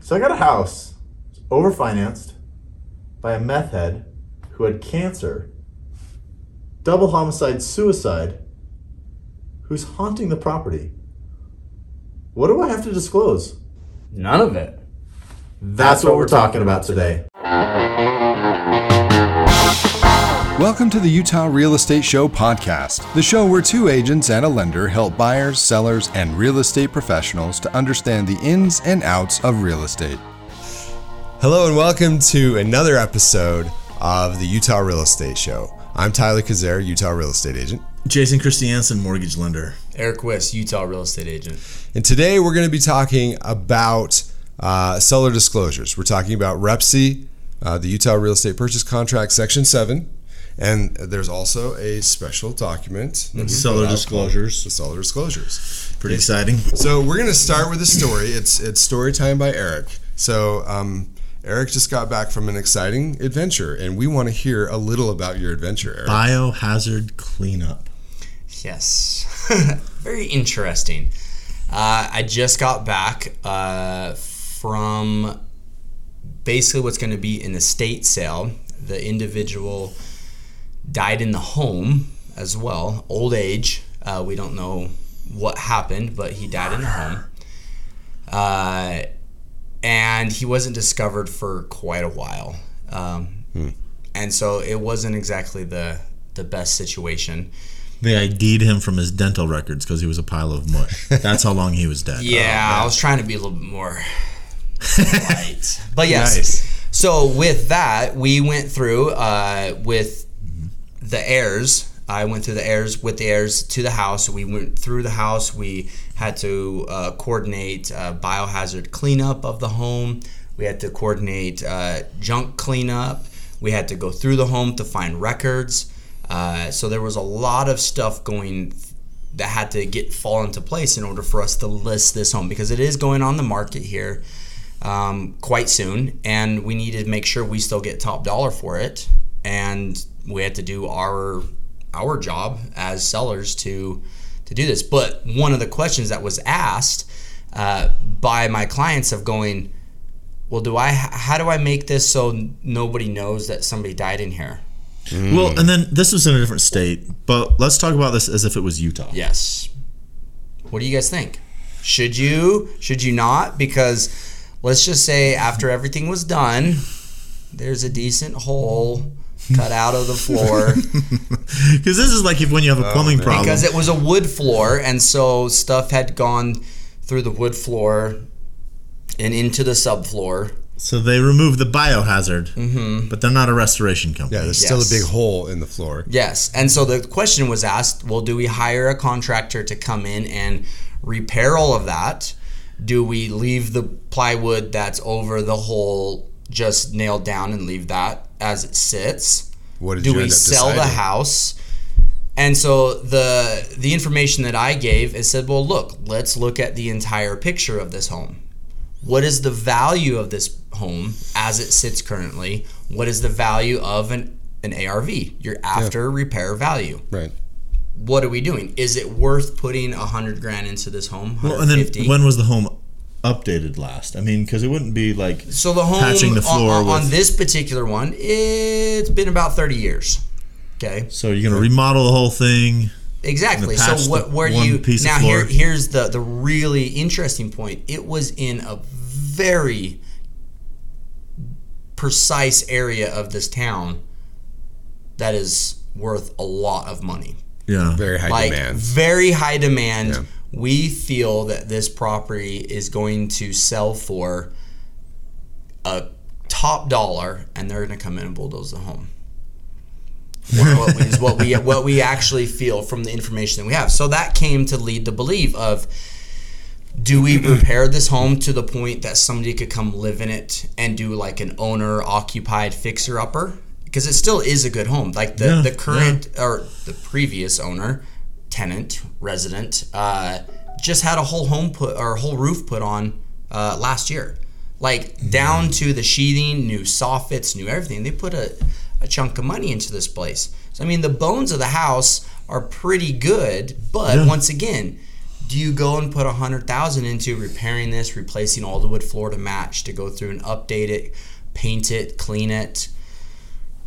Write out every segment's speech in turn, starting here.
So I got a house overfinanced by a meth head who had cancer, double homicide, suicide, who's haunting the property. What do I have to disclose? None of it. That's what we're talking about today. Welcome to the Utah Real Estate Show podcast, the show where two agents and a lender help buyers, sellers, and real estate professionals to understand the ins and outs of real estate. Hello and welcome to another episode of the Utah Real Estate Show. I'm Tyler Kazare, Utah real estate agent. Jason Christiansen, mortgage lender. Aric West, Utah real estate agent. And today we're going to be talking about uh, seller disclosures. We're talking about REPC, uh, the Utah Real Estate Purchase Contract, Section 7. And there's also a special document. that we Seller put out disclosures. The seller disclosures. Pretty exciting. So we're going to start with a story. It's it's story time by Aric. So um, Aric just got back from an exciting adventure, and we want to hear a little about your adventure, Aric. Biohazard cleanup. Yes. Very interesting. Uh, I just got back uh, from basically what's going to be an estate sale. The individual died in the home as well, old age. Uh, we don't know what happened, but he died in the home. Uh, and he wasn't discovered for quite a while. Um, And so it wasn't exactly the, the best situation. They ID'd him from his dental records because he was a pile of mush. That's how long he was dead. Yeah, I was trying to be a little bit more polite. But yes. Nice. So with that, we went through uh, with the heirs. I went through the heirs with the heirs to the house. We went through the house. We had to uh, coordinate uh, biohazard cleanup of the home. We had to coordinate uh, junk cleanup. We had to go through the home to find records. Uh, so there was a lot of stuff going that had to get fall into place in order for us to list this home because it is going on the market here um, quite soon, and we needed to make sure we still get top dollar for it, and we had to do our our job as sellers to to do this. But one of the questions that was asked uh, by my clients of going, well, do I how do I make this so nobody knows that somebody died in here? Well, and then this was in a different state, but let's talk about this as if it was Utah. Yes. What do you guys think? Should you? Should you not? Because let's just say after everything was done, there's a decent hole cut out of the floor Because this is like if when you have a oh, plumbing problem. because it was a wood floor, and so stuff had gone through the wood floor and into the subfloor. so they removed the biohazard, mm-hmm. but they're not a restoration company. yeah, there's still a big hole in the floor. Yes. And so the question was asked well, do we hire a contractor to come in and repair all of that? Do we leave the plywood that's over the hole just nailed down and leave that as it sits? What did do you we end up sell the house? And so the the information that I gave is said, well, look, let's look at the entire picture of this home. What is the value of this home as it sits currently? What is the value of an an ARV, your after repair value? Right. What are we doing? Is it worth putting a hundred grand into this home? Well, and then when was the home updated last? I mean, because it wouldn't be like So the home patching the floor on, on with- this particular one, it's been about thirty years. Okay. so you're gonna remodel the whole thing. Exactly. So what? Where do you piece of now? Here, here's the the really interesting point. It was in a very precise area of this town that is worth a lot of money. Yeah. Very high like demand. very high demand. Yeah. We feel that this property is going to sell for a top dollar, and they're going to come in and bulldoze the home. what, is what we what we actually feel from the information that we have. So that came to lead the belief of do we repair this home to the point that somebody could come live in it and do like an owner occupied fixer upper because it still is a good home like the, Yeah, the current or the previous owner tenant resident uh, just had a whole home put or a whole roof put on uh, last year. Like down to the sheathing new soffits new everything. They put a, a chunk of money into this place. So i mean the bones of the house are pretty good but Yeah. once again do you go and put a hundred thousand into repairing this, replacing all the wood floor to match, to go through and update it, paint it, clean it,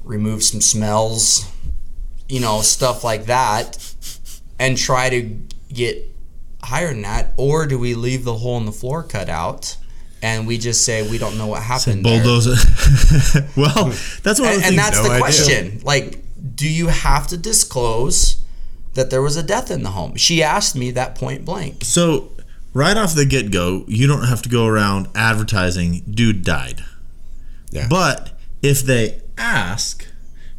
remove some smells, you know, stuff like that, and try to get higher than that, or do we leave the hole in the floor cut out? And we just say we don't know what happened. there? Bulldozer. well, that's one and, and that's No the idea. question. Like, do you have to disclose that there was a death in the home? She asked me that point blank. So, right off the get go, you don't have to go around advertising, dude died. Yeah. But if they ask,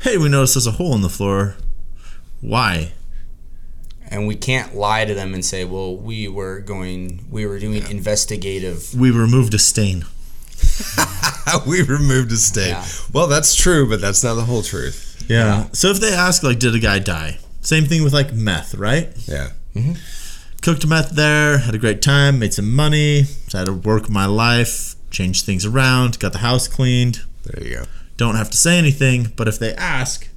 hey, we noticed there's a hole in the floor, why? And we can't lie to them and say, well, we were going, we were doing investigative. We removed a stain. we removed a stain. Yeah. Well, that's true, but that's not the whole truth. Yeah. So if they ask, like, did a guy die? Same thing with like meth, right? Yeah. Mm-hmm. Cooked meth there, had a great time, made some money, decided to work my life, changed things around, got the house cleaned. There you go. Don't have to say anything, but if they ask,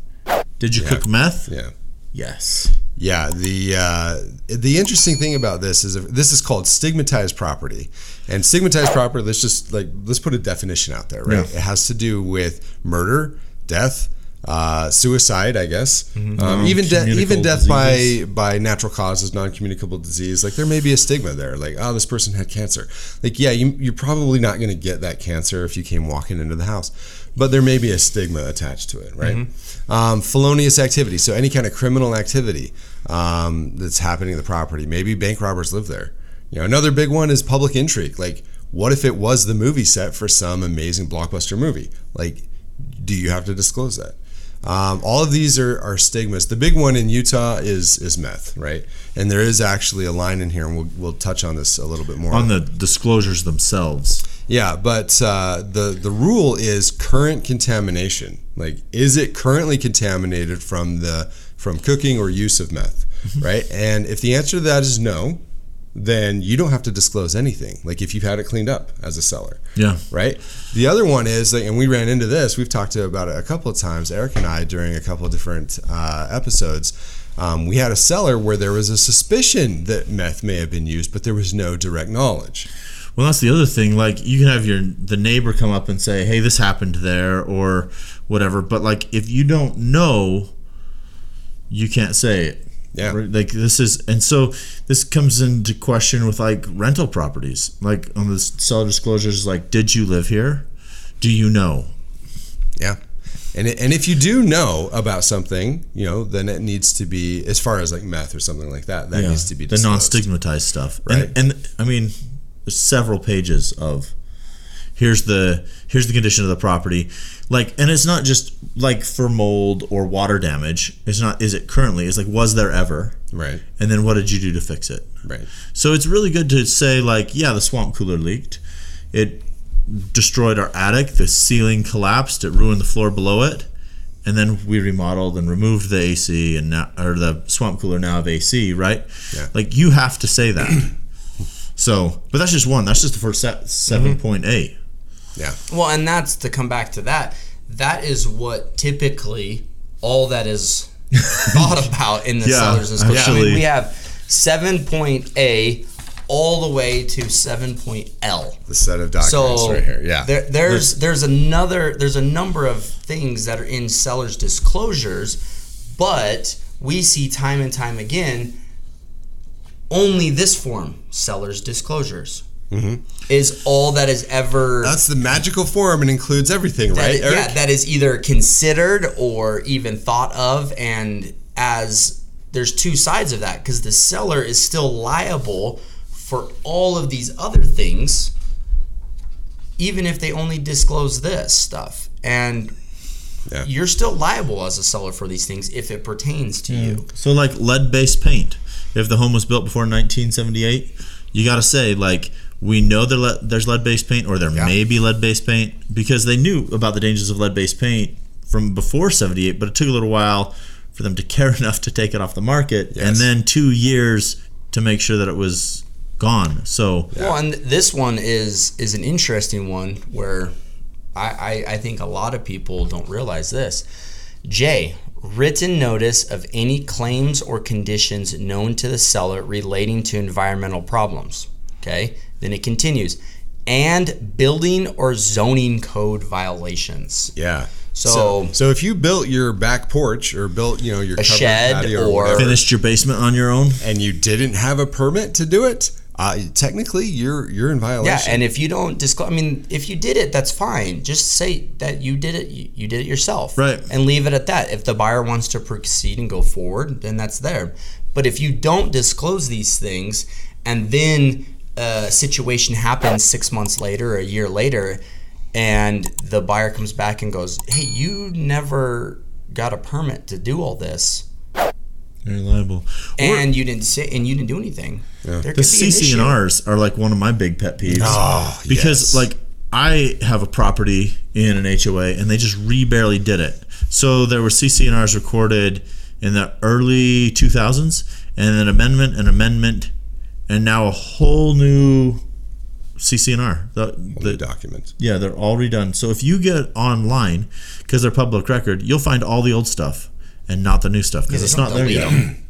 did you Yeah. cook meth? Yeah. Yes. Yeah, the uh, the interesting thing about this is if, this is called stigmatized property, and stigmatized property. Let's just like let's put a definition out there, right? Yeah. It has to do with murder, death, uh, suicide, I guess, um, even death, even death by diseases. by natural causes, non-communicable disease. Like there may be a stigma there, like oh, this person had cancer. Like yeah, you, you're probably not going to get that cancer if you came walking into the house, but there may be a stigma attached to it, right? Um, felonious activity, so any kind of criminal activity um, that's happening in the property. Maybe bank robbers live there. You know, another big one is public intrigue. Like, what if it was the movie set for some amazing blockbuster movie? Like, do you have to disclose that? Um, all of these are, are stigmas. The big one in Utah is is meth, right? And there is actually a line in here, and we'll, we'll touch on this a little bit more. On the disclosures themselves. Yeah, but uh, the the rule is current contamination. Like, is it currently contaminated from the from cooking or use of meth, right? And if the answer to that is no, then you don't have to disclose anything. Like if you've had it cleaned up as a seller, Yeah. right? The other one is, like, and we ran into this. We've talked about it a couple of times. Aric and I during a couple of different uh, episodes. Um, we had a seller where there was a suspicion that meth may have been used, but there was no direct knowledge. Well, that's the other thing. Like, you can have your the neighbor come up and say, "Hey, this happened there," or whatever. But like, if you don't know, you can't say it. Yeah. Like this is, and so this comes into question with like rental properties. Like on the seller disclosures, like, did you live here? Do you know? Yeah. And, and if you do know about something, you know, then it needs to be, as far as like meth or something like that, that Yeah. needs to be the non-stigmatized stuff. Right. And, and I mean, there's several pages of here's the here's the condition of the property, like, and it's not just like for mold or water damage. It's not. Is it currently? It's like was there ever? Right, And then what did you do to fix it? right. So it's really good to say like, yeah, the swamp cooler leaked. It destroyed our attic. The ceiling collapsed. It ruined the floor below it. And then we remodeled and removed the AC and now, or the swamp cooler now have AC, right? Yeah. Like you have to say that. so, but that's just one. That's just the first set seven point eight. Yeah, Well, and that's to come back to that. That is what typically all that is thought about in the Yeah, sellers and stuff. I mean, we have seven point A all the way to seven point L. the set of documents So right here. Yeah, there, there's there's another there's a number of things that are in sellers disclosures, but we see time and time again only this form sellers disclosures Mm-hmm. is all that is ever that's the magical form and includes everything, that right, Aric? yeah that is either considered or even thought of and as there's two sides of that because the seller is still liable for all of these other things even if they only disclose this stuff and Yeah. you're still liable as a seller for these things if it pertains to you So like lead-based paint. If the home was built before 1978, you got to say like we know le- there's lead-based paint or there Yeah. may be lead-based paint because they knew about the dangers of lead-based paint from before 78, but it took a little while for them to care enough to take it off the market and then 2 years to make sure that it was gone. So Well, and this one is is an interesting one where I, I, I think a lot of people don't realize this. Jay written notice of any claims or conditions known to the seller relating to environmental problems. Okay? Then it continues. And building or zoning code violations. Yeah. So- so, if you built your back porch or built, you know, your covered shed patio or- whatever, Finished your basement on your own. and you didn't have a permit to do it, uh, technically you're you're in violation. Yeah, and if you don't disclose, I mean, if you did it, that's fine. Just say that you did it. You, you did it yourself, Right. And leave it at that. If the buyer wants to proceed and go forward, then that's there. But if you don't disclose these things, and then a situation happens six months later or a year later, and the buyer comes back and goes, "Hey, you never got a permit to do all this." You're liable. Or And you didn't say, and you didn't do anything. Could the. CC&Rs are like one of my big pet peeves. Oh, because yes. like I have a property in an HOA and they just re barely did it. So there were CC&Rs recorded in the early 2000s and an amendment, an amendment, and now a whole new CC&R. The, the the, documents. yeah, they're all redone. So if you get online, because they're public record, you'll find all the old stuff and not the new stuff because Yeah, it's not don't there delete yet. 'em.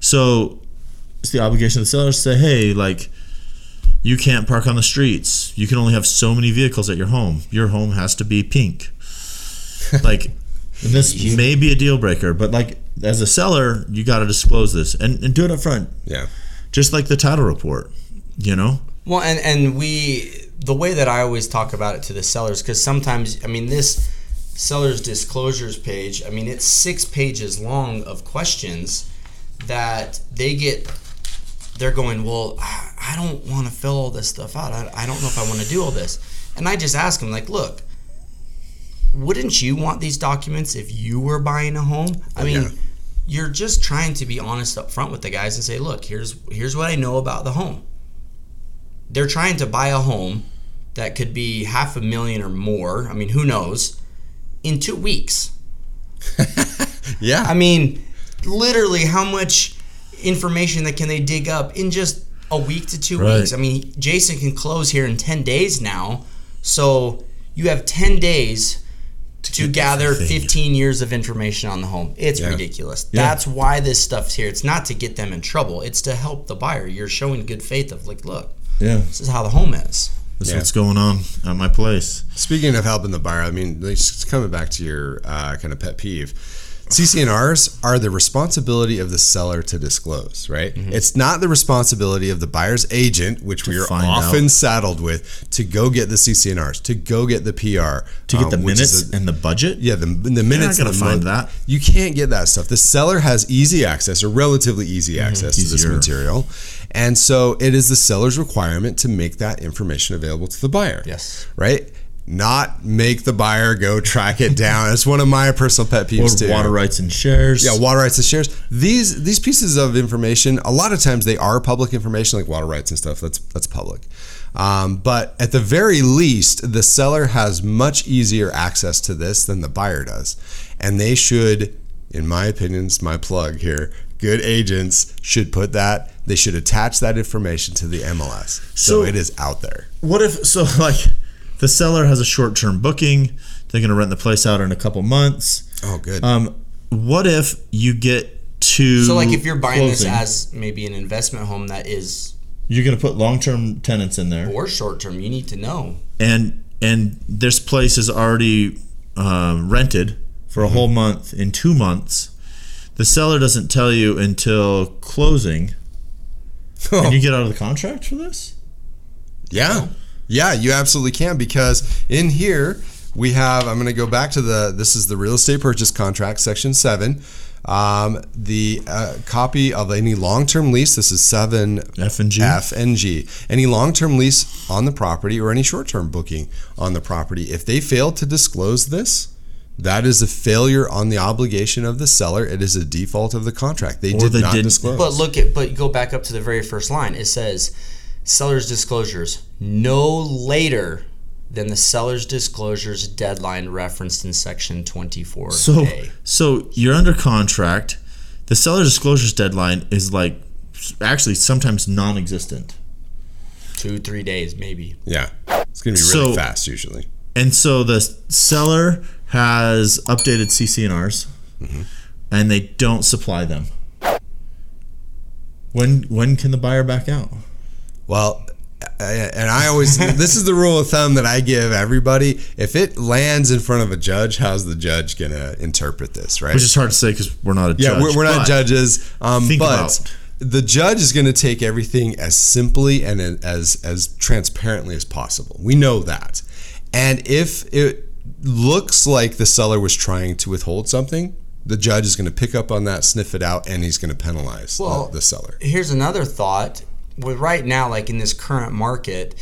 So it's the obligation of the seller to say, hey, like, you can't park on the streets. You can only have so many vehicles at your home. Your home has to be pink. like, and this may be a deal breaker, but like, as a seller, you got to disclose this and, and do it up front, Yeah. Just like the title report, you know? Well, and and we the way that I always talk about it to the sellers because sometimes I mean this seller's disclosures page. I mean it's six pages long of questions that they get. They're going, well, I don't want to fill all this stuff out. I, I don't know if I want to do all this. And I just ask them, like, look, wouldn't you want these documents if you were buying a home? I mean, yeah. You're just trying to be honest up front with the guys and say, look, here's here's what I know about the home they're trying to buy a home that could be half a million or more. I mean, who knows? In two weeks. Yeah. I mean, literally, how much information that can they dig up in just a week to two Right. weeks? I mean, Jason can close here in ten days now, so you have ten days to, gather everything. 15 years of information on the home. It's Yeah. ridiculous. Yeah. That's why this stuff's here. It's not to get them in trouble. It's to help the buyer. You're showing good faith of like, look, Yeah. this is how the home is. That's Yeah. what's going on at my place. Speaking of helping the buyer, I mean, just coming back to your uh, kind of pet peeve, CC&Rs are the responsibility of the seller to disclose, right? It's not the responsibility of the buyer's agent, which we are often out. saddled with, to go get the CC&Rs, to go get the PR, To get the um, minutes a- and the budget? yeah, the, the minutes. gonna the find mo- that. You can't get that stuff. The seller has easy access or relatively easy access to this material. And so it is the seller's requirement to make that information available to the buyer. Yes. Right? Not make the buyer go track it down. It's one of my personal pet Or peeves too. water rights and shares. Yeah, water rights and shares. These these pieces of information, a lot of times they are public information, like water rights and stuff. That's that's public. Um, but at the very least, the seller has much easier access to this than the buyer does, and they should, in my opinion, it's my plug here. Good agents should put that. They should attach that information to the MLS, so, So- it is out there. What if so like the seller has a short term booking, they're gonna rent the place out in a couple months. Oh, good. Um, what if you get to So, like, if you're buying closing, this as maybe an investment home that is you're gonna put long term tenants in there, or short term, you need to know. and and this place is already um, rented for a whole month in two months. The seller doesn't tell you until closing, and you get out of the contract for this. Yeah. Yeah, you absolutely can because in here we have I'm going to go back to the this is the real estate purchase contract section 7 um, the uh, copy of any long-term lease this is 7 F and G. F and G any long-term lease on the property or any short-term booking on the property if they fail to disclose this that is a failure on the obligation of the seller. It is a default of the contract. They Or did they not didn't- disclose. But look at, but go back up to the very first line. It says, seller's disclosures no later than the seller's disclosures deadline referenced in section 24. So so you're under contract. The seller disclosures deadline is like actually sometimes non-existent. two, three days, maybe. yeah, it's going to be really So- fast usually. And so the seller has updated CC&Rs mm-hmm. and they don't supply them. When when can the buyer back out? Well, and I always this is the rule of thumb that I give everybody. If it lands in front of a judge, how's the judge gonna interpret this, right? Which is hard to say because we're not a yeah, judge. we're, we're not but judges, um, think but about- the judge is going to take everything as simply and as as transparently as possible. We know that, and if it looks like the seller was trying to withhold something, the judge is going to pick up on that, sniff it out, and he's going to penalize the- the seller. here's another thought with right now like in this current market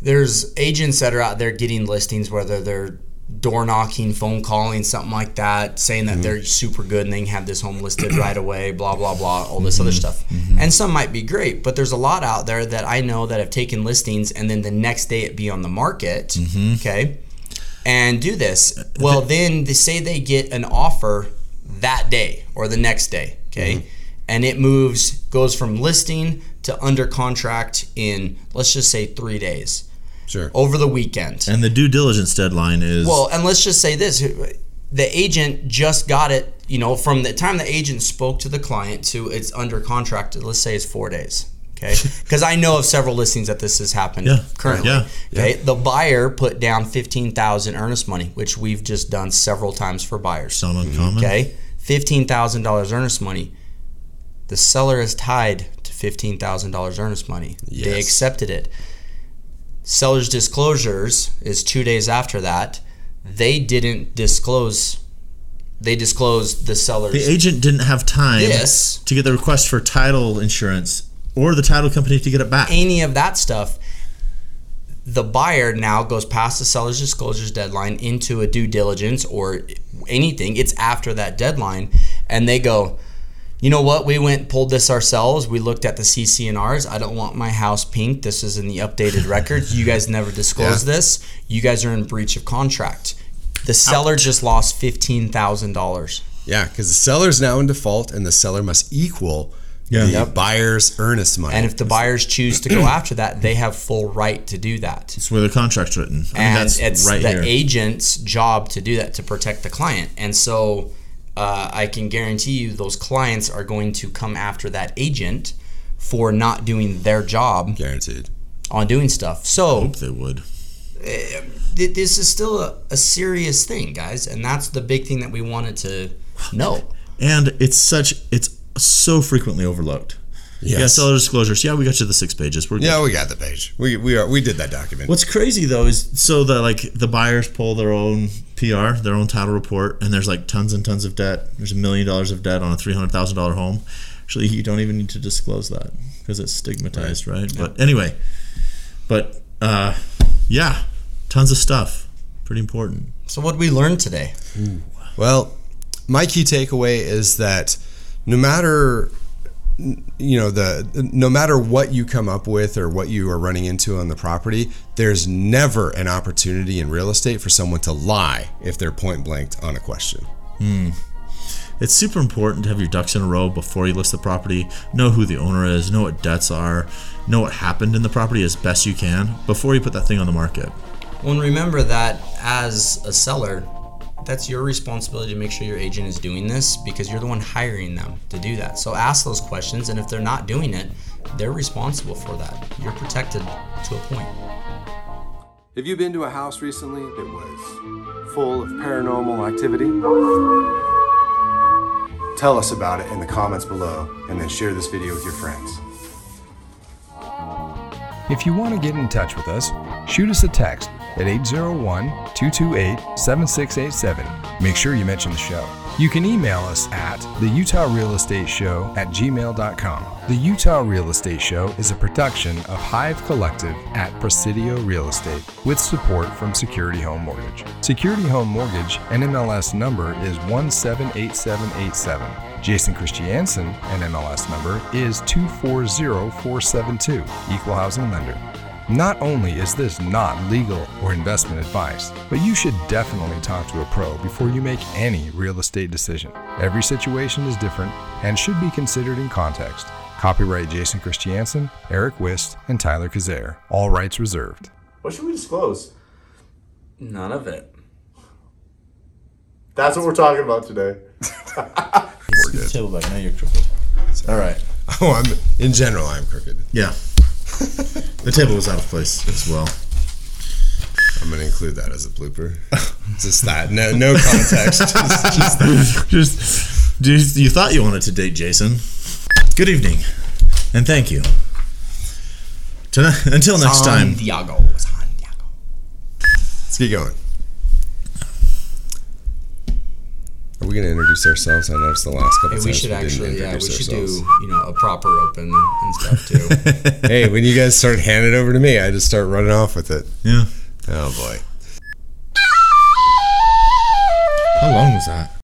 there's agents that are out there getting listings whether they're door knocking phone calling something like that saying that mm-hmm. they're super good and they can have this home listed right away blah blah blah all this other mm-hmm. stuff. Mm-hmm. And some might be great but there's a lot out there that i know that have taken listings and then the next day it be on the market okay and do this. Uh, well then they say they get an offer that day or the next day okay and it moves goes from listing to under contract in let's just say three days Sure. over the weekend and the due diligence deadline is well and let's just say this the agent just got it you know from the time the agent spoke to the client to it's under contract let's say it's four days okay because i know of several listings that this has happened Yeah. currently Yeah. okay the buyer put down 15000 earnest money which we've just done several times for buyers not uncommon. Okay, fifteen thousand dollars earnest money. The seller is tied to fifteen thousand dollars earnest money. They accepted it. Seller's disclosures is two days after that. They didn't disclose. They disclosed the seller's. The agent didn't have time Yes. to get the request for title insurance or the title company to get it back. any of that stuff, the buyer now goes past the seller's disclosures deadline into a due diligence or anything. It's after that deadline, and they go, you know what? We went and pulled this ourselves. We looked at the CC&Rs. I don't want my house pink. This is in the updated records. You guys never disclosed Yeah. this. You guys are in breach of contract. The seller just lost fifteen thousand dollars. Yeah, because the seller's now in default, and the seller must equal Yeah. the Yep. buyer's earnest money. And if the buyers choose to go after that, they have full right to do that. It's where the contract's written. I mean, and that's it's right the here. agent's job to do that to protect the client and so uh, i can guarantee you those clients are going to come after that agent for not doing their job guaranteed. on doing stuff so I hope they would. th- this is still a, a serious thing guys and that's the big thing that we wanted to know And it's such it's so frequently overlooked. Yeah, seller disclosures. Yeah, we got you the six pages. We're good. Yeah, we got the page. We we are we did that document. What's crazy though is so the like the buyers pull their own PR, their own title report, and there's like tons and tons of debt. There's a million dollars of debt on a three hundred thousand dollar home. Actually, you don't even need to disclose that because it's stigmatized, right? But anyway, but uh, yeah, tons of stuff. Pretty important. so what did we learn today Well, my key takeaway is that no matter you know the no matter what you come up with or what you are running into on the property, there's never an opportunity in real estate for someone to lie if they're point blanked on a question. Hmm. It's super important to have your ducks in a row before you list the property. Know who the owner is, know what debts are, know what happened in the property as best you can before you put that thing on the market. well and remember that as a seller that's your responsibility to make sure your agent is doing this because you're the one hiring them to do that. So ask those questions, and if they're not doing it, they're responsible for that. You're protected to a point. Have you been to a house recently that was full of paranormal activity? Tell us about it in the comments below and then share this video with your friends. If you want to get in touch with us, shoot us a text at 801 228 7687. Make sure you mention the show. You can email us at the Utah Real Estate Show at gmail.com. The Utah Real Estate Show is a production of Hive Collective at Presidio Real Estate with support from Security Home Mortgage. Security Home Mortgage NMLS number is 178787. Jason Christiansen NMLS number is 240472. Equal housing lender. Not only is this not legal or investment advice, but you should definitely talk to a pro before you make any real estate decision. Every situation is different and should be considered in context. Copyright Jason Christiansen, Aric West, and Tyler Kazare. All rights reserved. What should we disclose? None of it. That's what we're talking about today. Scoot the table back. Now you're crooked. All right. Oh, I'm in general. I'm crooked. Yeah. the table was out of place as well. I'm gonna include that as a blooper. Just that. No, no context. Just- just- Just, just you thought you wanted to date Jason. Good evening, and thank you. Tonight, until next time. Santiago. Santiago. let's get going. Are we gonna introduce ourselves? I noticed the last couple Hey, times we should didn't actually, yeah, we introduce should do, ourselves. you know, a proper open and stuff too. hey, when you guys start handing it over to me, I just start running off with it. Yeah. Oh boy. How long was that?